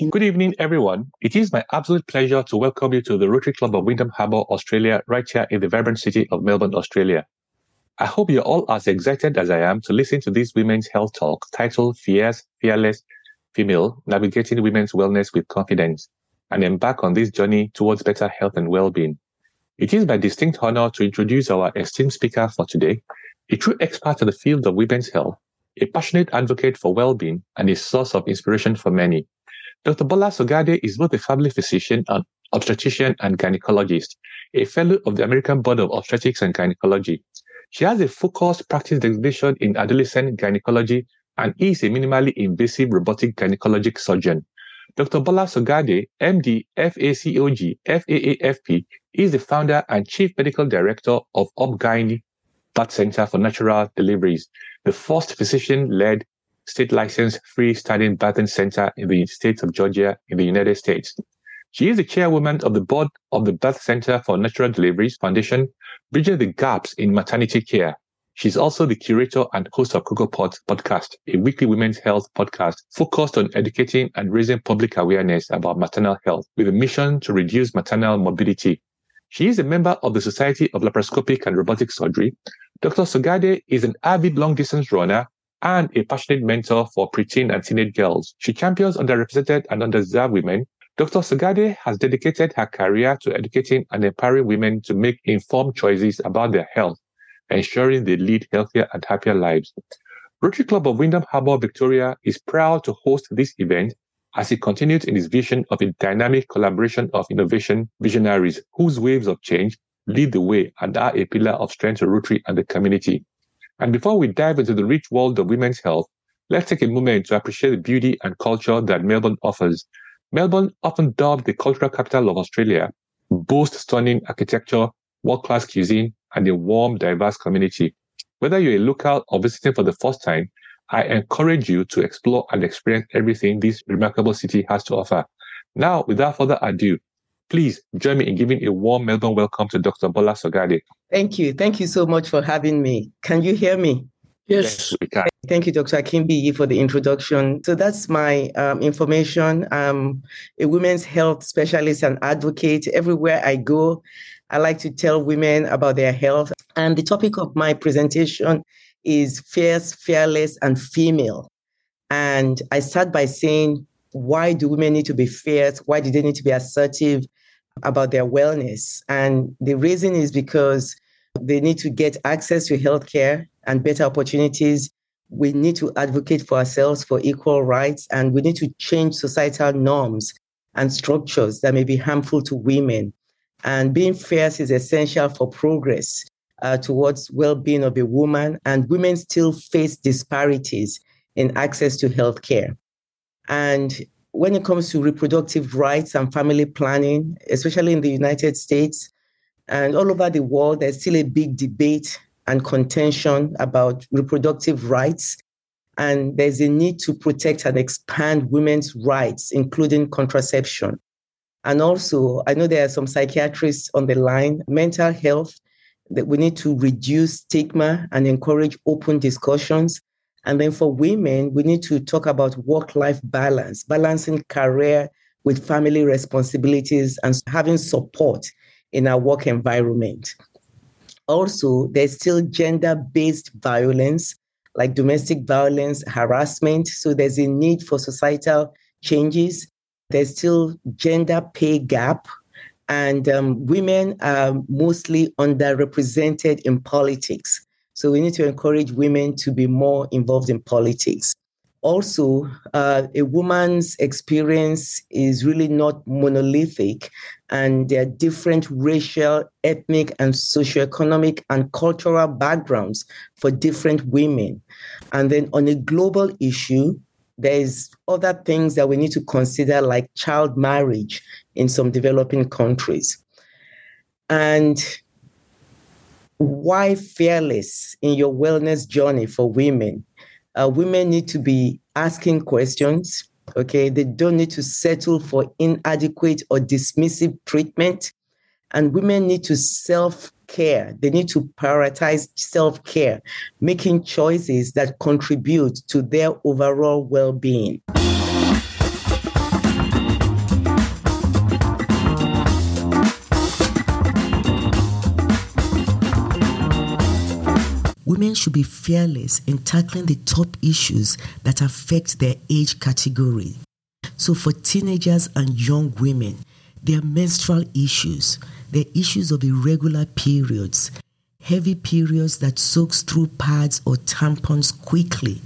Good evening, everyone. It is my absolute pleasure to welcome you to the Rotary Club of Wyndham Harbour, Australia, right here in the vibrant city of Melbourne, Australia. I hope you're all as excited as I am to listen to this women's health talk titled Fierce, Fearless, Female, Navigating Women's Wellness with Confidence, and embark on this journey towards better health and well-being. It is my distinct honor to introduce our esteemed speaker for today, a true expert in the field of women's health, a passionate advocate for well-being, and a source of inspiration for many. Dr. Bola Sogade is both a family physician, an obstetrician, and gynecologist, a fellow of the American Board of Obstetrics and Gynecology. She has a focused practice designation in adolescent gynecology and is a minimally invasive robotic gynecologic surgeon. Dr. Bola Sogade, MD, FACOG, FAAFP, is the founder and chief medical director of ObGyne that Center for Natural Deliveries, the first physician-led state licensed freestanding birthing center in the state of Georgia in the United States. She is the chairwoman of the board of the Birth Center for Natural Deliveries Foundation, bridging the gaps in maternity care. She's also the curator and host of Cocoa Pot podcast, a weekly women's health podcast focused on educating and raising public awareness about maternal health with a mission to reduce maternal morbidity. She is a member of the Society of Laparoscopic and Robotic Surgery. Dr. Sogade is an avid long distance runner and a passionate mentor for preteen and teenage girls. She champions underrepresented and underserved women. Dr. Sogade has dedicated her career to educating and empowering women to make informed choices about their health, ensuring they lead healthier and happier lives. Rotary Club of Wyndham Harbour, Victoria is proud to host this event as it continues in its vision of a dynamic collaboration of innovation visionaries whose waves of change lead the way and are a pillar of strength to Rotary and the community. And before we dive into the rich world of women's health, let's take a moment to appreciate the beauty and culture that Melbourne offers. Melbourne, often dubbed the cultural capital of Australia, boasts stunning architecture, world-class cuisine, and a warm, diverse community. Whether you're a local or visiting for the first time, I encourage you to explore and experience everything this remarkable city has to offer. Now, without further ado, Please join me in giving a warm Melbourne welcome to Dr. Bola Sogade. Thank you. Thank you so much for having me. Can you hear me? Yes, yes we can. Thank you, Dr. Kimbi, for the introduction. So that's my um, information. I'm a women's health specialist and advocate. Everywhere I go, I like to tell women about their health. And the topic of my presentation is fierce, fearless, and female. And I start by saying, why do women need to be fierce? Why do they need to be assertive? About their wellness. And the reason is because they need to get access to healthcare and better opportunities. We need to advocate for ourselves for equal rights, and we need to change societal norms and structures that may be harmful to women. And being fierce is essential for progress uh, towards well-being of a woman. And women still face disparities in access to healthcare. And when it comes to reproductive rights and family planning, especially in the United States and all over the world, there's still a big debate and contention about reproductive rights. And there's a need to protect and expand women's rights, including contraception. And also, I know there are some psychiatrists on the line, mental health, that we need to reduce stigma and encourage open discussions and then for women, we need to talk about work life balance, balancing career with family responsibilities and having support in our work environment. Also, there's still gender based violence like domestic violence, harassment. So there's a need for societal changes. There's still gender pay gap, and um, women are mostly underrepresented in politics. So we need to encourage women to be more involved in politics. Also, uh, a woman's experience is really not monolithic, and there are different racial, ethnic, and socioeconomic and cultural backgrounds for different women. And then on a global issue, there's other things that we need to consider, like child marriage in some developing countries. And why fearless in your wellness journey for women? Uh, women need to be asking questions. Okay, they don't need to settle for inadequate or dismissive treatment. And women need to self care. They need to prioritize self care, making choices that contribute to their overall well being. Women should be fearless in tackling the top issues that affect their age category. So, for teenagers and young women, there are menstrual issues, there are issues of irregular periods, heavy periods that soaks through pads or tampons quickly,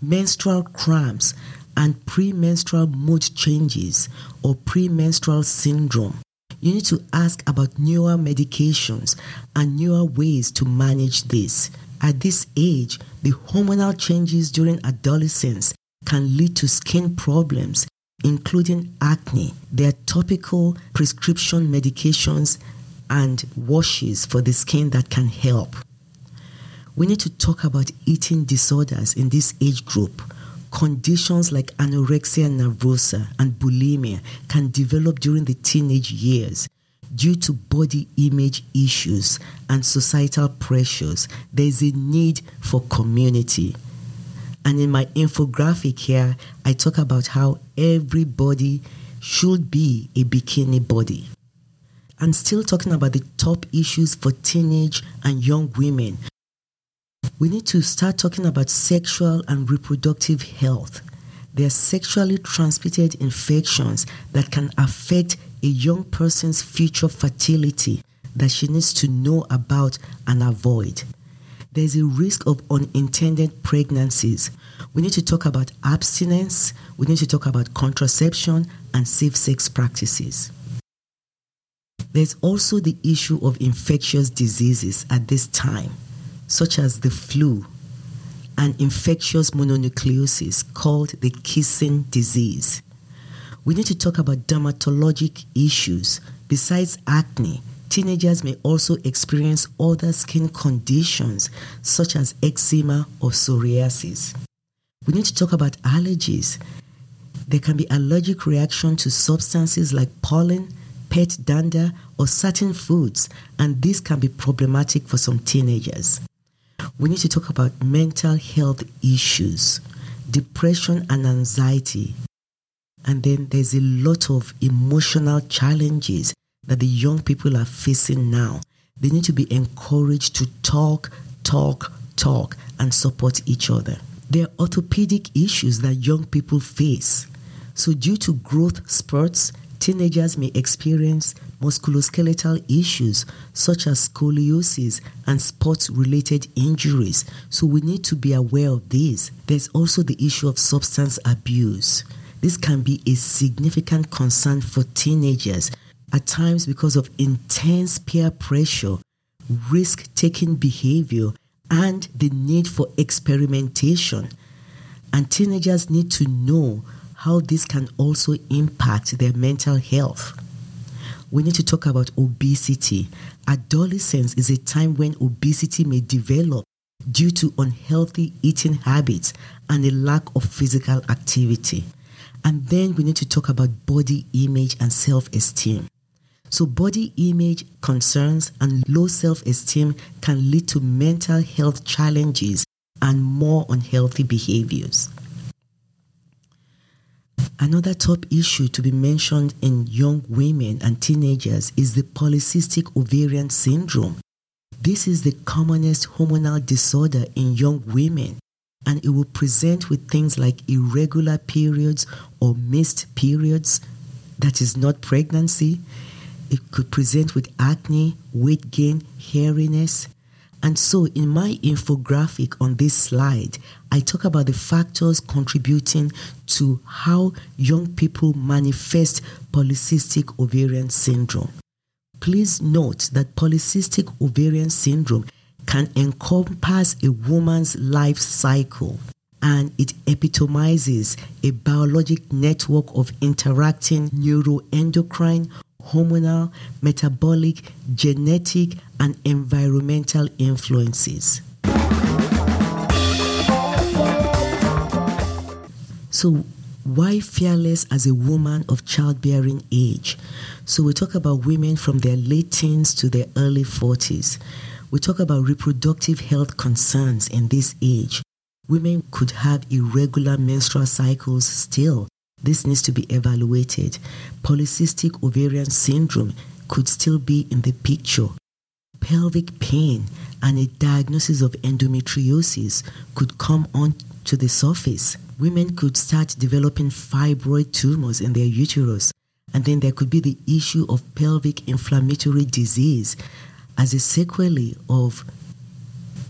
menstrual cramps, and premenstrual mood changes or premenstrual syndrome. You need to ask about newer medications and newer ways to manage this. At this age, the hormonal changes during adolescence can lead to skin problems, including acne. There are topical prescription medications and washes for the skin that can help. We need to talk about eating disorders in this age group. Conditions like anorexia nervosa and bulimia can develop during the teenage years due to body image issues and societal pressures. There is a need for community. And in my infographic here, I talk about how everybody should be a bikini body. I'm still talking about the top issues for teenage and young women. We need to start talking about sexual and reproductive health. There are sexually transmitted infections that can affect a young person's future fertility that she needs to know about and avoid. There's a risk of unintended pregnancies. We need to talk about abstinence, we need to talk about contraception and safe sex practices. There's also the issue of infectious diseases at this time, such as the flu and infectious mononucleosis called the kissing disease. We need to talk about dermatologic issues. Besides acne, teenagers may also experience other skin conditions such as eczema or psoriasis. We need to talk about allergies. There can be allergic reaction to substances like pollen, pet dander, or certain foods, and this can be problematic for some teenagers. We need to talk about mental health issues, depression and anxiety. And then there's a lot of emotional challenges that the young people are facing now. They need to be encouraged to talk, talk, talk, and support each other. There are orthopedic issues that young people face. So, due to growth spurts, teenagers may experience musculoskeletal issues such as scoliosis and sports related injuries. So we need to be aware of this. There's also the issue of substance abuse. This can be a significant concern for teenagers at times because of intense peer pressure, risk taking behavior, and the need for experimentation. And teenagers need to know how this can also impact their mental health. We need to talk about obesity. Adolescence is a time when obesity may develop due to unhealthy eating habits and a lack of physical activity. And then we need to talk about body image and self esteem. So, body image concerns and low self esteem can lead to mental health challenges and more unhealthy behaviors. Another top issue to be mentioned in young women and teenagers is the polycystic ovarian syndrome. This is the commonest hormonal disorder in young women, and it will present with things like irregular periods or missed periods that is not pregnancy. It could present with acne, weight gain, hairiness, and so, in my infographic on this slide, I talk about the factors contributing to how young people manifest polycystic ovarian syndrome. Please note that polycystic ovarian syndrome can encompass a woman's life cycle and it epitomizes a biologic network of interacting neuroendocrine, hormonal, metabolic, genetic, and environmental influences. So, why fearless as a woman of childbearing age? So, we talk about women from their late teens to their early 40s. We talk about reproductive health concerns in this age. Women could have irregular menstrual cycles still. This needs to be evaluated. Polycystic ovarian syndrome could still be in the picture pelvic pain and a diagnosis of endometriosis could come on to the surface. Women could start developing fibroid tumors in their uterus, and then there could be the issue of pelvic inflammatory disease as a sequelae of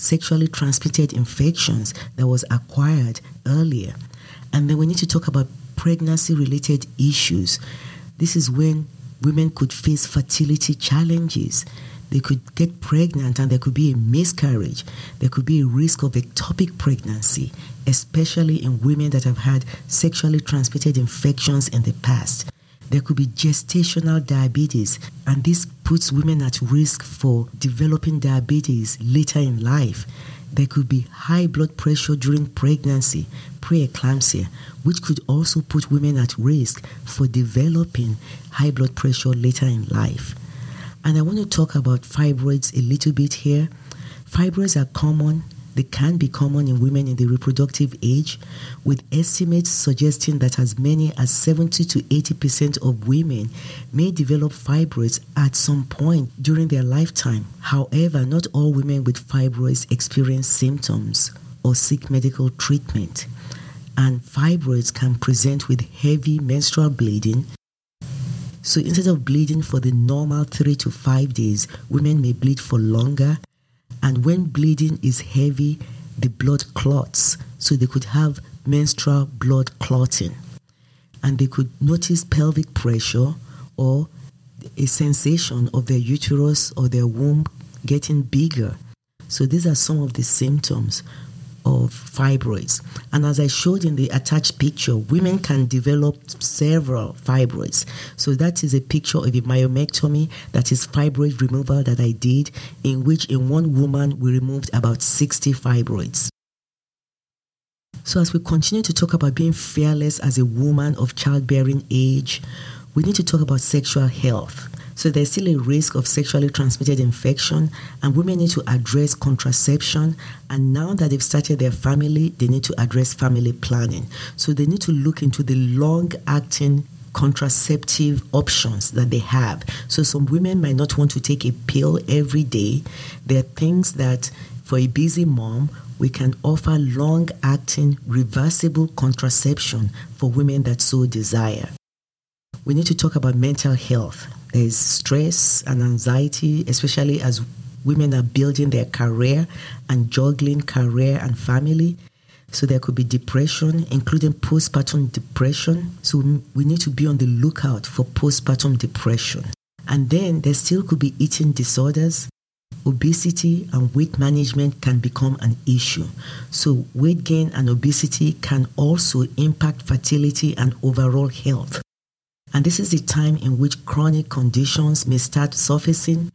sexually transmitted infections that was acquired earlier. And then we need to talk about pregnancy related issues. This is when women could face fertility challenges. They could get pregnant and there could be a miscarriage. There could be a risk of ectopic pregnancy, especially in women that have had sexually transmitted infections in the past. There could be gestational diabetes, and this puts women at risk for developing diabetes later in life. There could be high blood pressure during pregnancy, preeclampsia, which could also put women at risk for developing high blood pressure later in life. And I want to talk about fibroids a little bit here. Fibroids are common they can be common in women in the reproductive age, with estimates suggesting that as many as 70 to 80% of women may develop fibroids at some point during their lifetime. However, not all women with fibroids experience symptoms or seek medical treatment. And fibroids can present with heavy menstrual bleeding, so instead of bleeding for the normal three to five days, women may bleed for longer and when bleeding is heavy, the blood clots. So they could have menstrual blood clotting. And they could notice pelvic pressure or a sensation of their uterus or their womb getting bigger. So these are some of the symptoms of fibroids. And as I showed in the attached picture, women can develop several fibroids. So that is a picture of a myomectomy, that is fibroid removal that I did, in which in one woman we removed about 60 fibroids. So as we continue to talk about being fearless as a woman of childbearing age, we need to talk about sexual health. So there's still a risk of sexually transmitted infection, and women need to address contraception. And now that they've started their family, they need to address family planning. So they need to look into the long acting contraceptive options that they have. So some women might not want to take a pill every day. There are things that for a busy mom, we can offer long acting reversible contraception for women that so desire. We need to talk about mental health. There's stress and anxiety, especially as women are building their career and juggling career and family. So there could be depression, including postpartum depression. So we need to be on the lookout for postpartum depression. And then there still could be eating disorders. Obesity and weight management can become an issue. So weight gain and obesity can also impact fertility and overall health. And this is the time in which chronic conditions may start surfacing,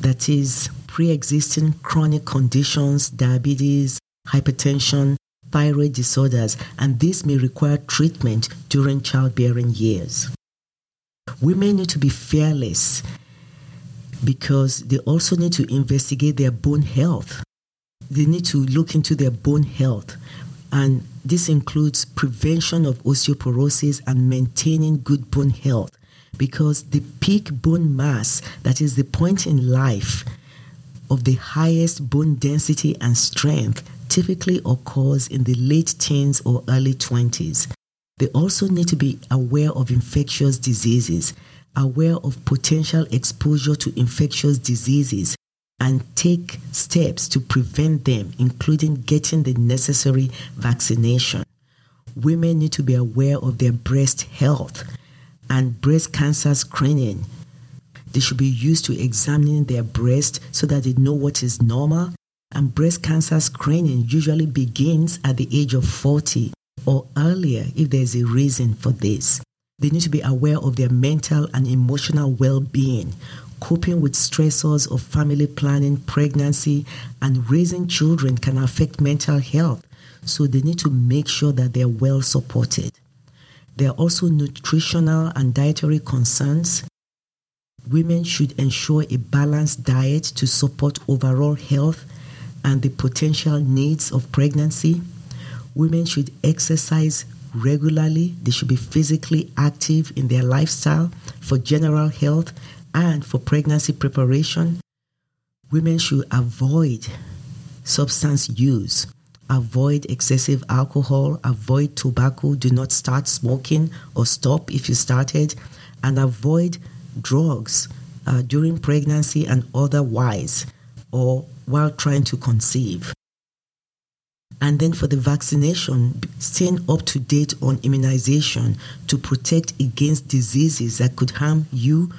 that is, pre existing chronic conditions, diabetes, hypertension, thyroid disorders, and this may require treatment during childbearing years. Women need to be fearless because they also need to investigate their bone health. They need to look into their bone health and this includes prevention of osteoporosis and maintaining good bone health because the peak bone mass, that is the point in life of the highest bone density and strength, typically occurs in the late teens or early 20s. They also need to be aware of infectious diseases, aware of potential exposure to infectious diseases, and take steps to prevent them, including getting the necessary vaccination. Women need to be aware of their breast health and breast cancer screening. They should be used to examining their breast so that they know what is normal. And breast cancer screening usually begins at the age of 40 or earlier if there's a reason for this. They need to be aware of their mental and emotional well being, coping with stressors of family planning, pregnancy, and raising children can affect mental health. So they need to make sure that they're well supported. There are also nutritional and dietary concerns. Women should ensure a balanced diet to support overall health and the potential needs of pregnancy. Women should exercise regularly. They should be physically active in their lifestyle for general health and for pregnancy preparation. Women should avoid substance use, avoid excessive alcohol, avoid tobacco, do not start smoking or stop if you started, and avoid drugs uh, during pregnancy and otherwise or while trying to conceive. And then for the vaccination, staying up to date on immunization to protect against diseases that could harm you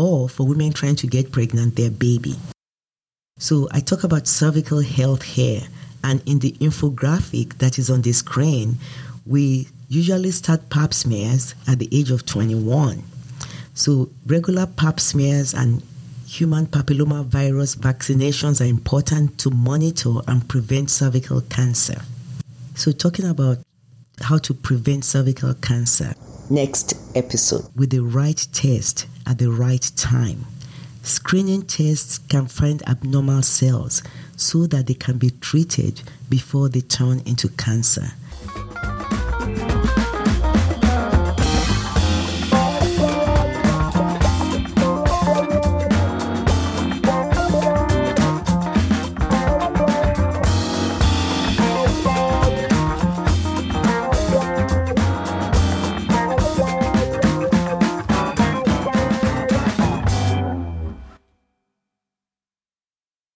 or for women trying to get pregnant their baby. So I talk about cervical health here, and in the infographic that is on the screen, we usually start pap smears at the age of 21. So regular pap smears and human papilloma virus vaccinations are important to monitor and prevent cervical cancer. So talking about how to prevent cervical cancer. Next episode. With the right test at the right time. Screening tests can find abnormal cells so that they can be treated before they turn into cancer.